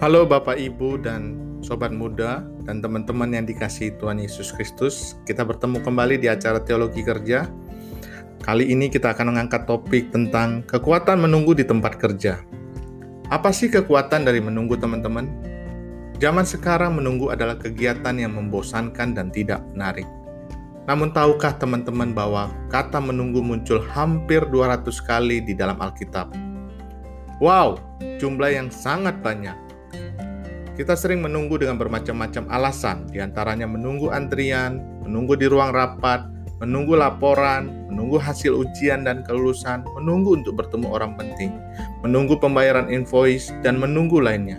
Halo Bapak Ibu dan Sobat Muda dan teman-teman yang dikasih Tuhan Yesus Kristus Kita bertemu kembali di acara Teologi Kerja Kali ini kita akan mengangkat topik tentang kekuatan menunggu di tempat kerja Apa sih kekuatan dari menunggu teman-teman? Zaman sekarang menunggu adalah kegiatan yang membosankan dan tidak menarik namun tahukah teman-teman bahwa kata menunggu muncul hampir 200 kali di dalam Alkitab? Wow, jumlah yang sangat banyak. Kita sering menunggu dengan bermacam-macam alasan, di antaranya menunggu antrian, menunggu di ruang rapat, menunggu laporan, menunggu hasil ujian dan kelulusan, menunggu untuk bertemu orang penting, menunggu pembayaran invoice, dan menunggu lainnya.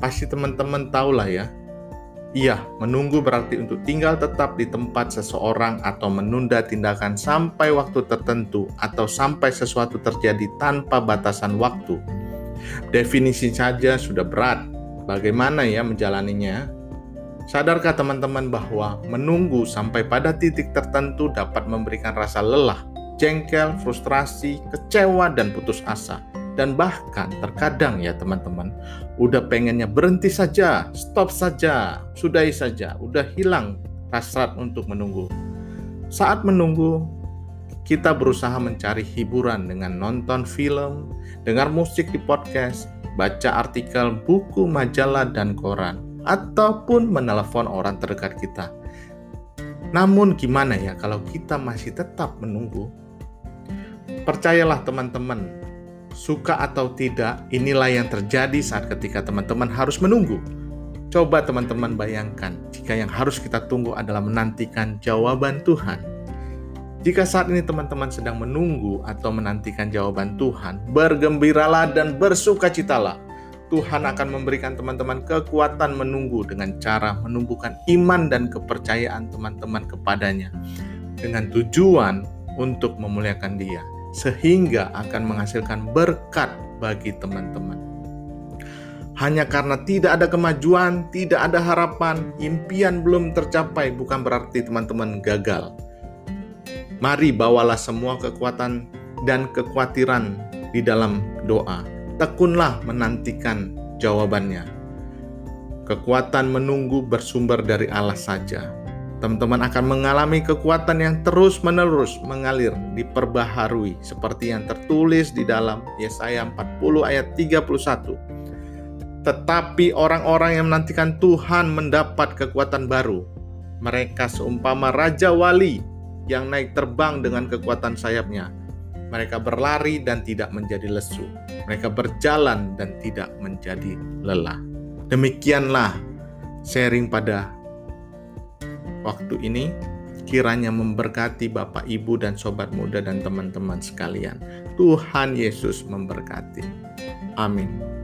Pasti teman-teman tahulah ya. Iya, menunggu berarti untuk tinggal tetap di tempat seseorang atau menunda tindakan sampai waktu tertentu atau sampai sesuatu terjadi tanpa batasan waktu. Definisi saja sudah berat, Bagaimana ya menjalaninya? Sadarkah teman-teman bahwa menunggu sampai pada titik tertentu dapat memberikan rasa lelah, jengkel, frustrasi, kecewa, dan putus asa? Dan bahkan terkadang ya teman-teman, udah pengennya berhenti saja, stop saja, sudahi saja, udah hilang hasrat untuk menunggu. Saat menunggu, kita berusaha mencari hiburan dengan nonton film, dengar musik di podcast, baca artikel, buku, majalah, dan koran, ataupun menelepon orang terdekat kita. Namun, gimana ya kalau kita masih tetap menunggu? Percayalah, teman-teman, suka atau tidak, inilah yang terjadi saat ketika teman-teman harus menunggu. Coba teman-teman bayangkan, jika yang harus kita tunggu adalah menantikan jawaban Tuhan jika saat ini teman-teman sedang menunggu atau menantikan jawaban Tuhan, bergembiralah dan bersukacitalah. Tuhan akan memberikan teman-teman kekuatan menunggu dengan cara menumbuhkan iman dan kepercayaan teman-teman kepadanya dengan tujuan untuk memuliakan Dia, sehingga akan menghasilkan berkat bagi teman-teman. Hanya karena tidak ada kemajuan, tidak ada harapan, impian belum tercapai, bukan berarti teman-teman gagal Mari bawalah semua kekuatan dan kekhawatiran di dalam doa. Tekunlah menantikan jawabannya. Kekuatan menunggu bersumber dari Allah saja. Teman-teman akan mengalami kekuatan yang terus-menerus mengalir, diperbaharui seperti yang tertulis di dalam Yesaya 40 ayat 31. Tetapi orang-orang yang menantikan Tuhan mendapat kekuatan baru. Mereka seumpama raja wali yang naik terbang dengan kekuatan sayapnya. Mereka berlari dan tidak menjadi lesu. Mereka berjalan dan tidak menjadi lelah. Demikianlah sharing pada waktu ini. Kiranya memberkati Bapak, Ibu, dan sobat muda dan teman-teman sekalian. Tuhan Yesus memberkati. Amin.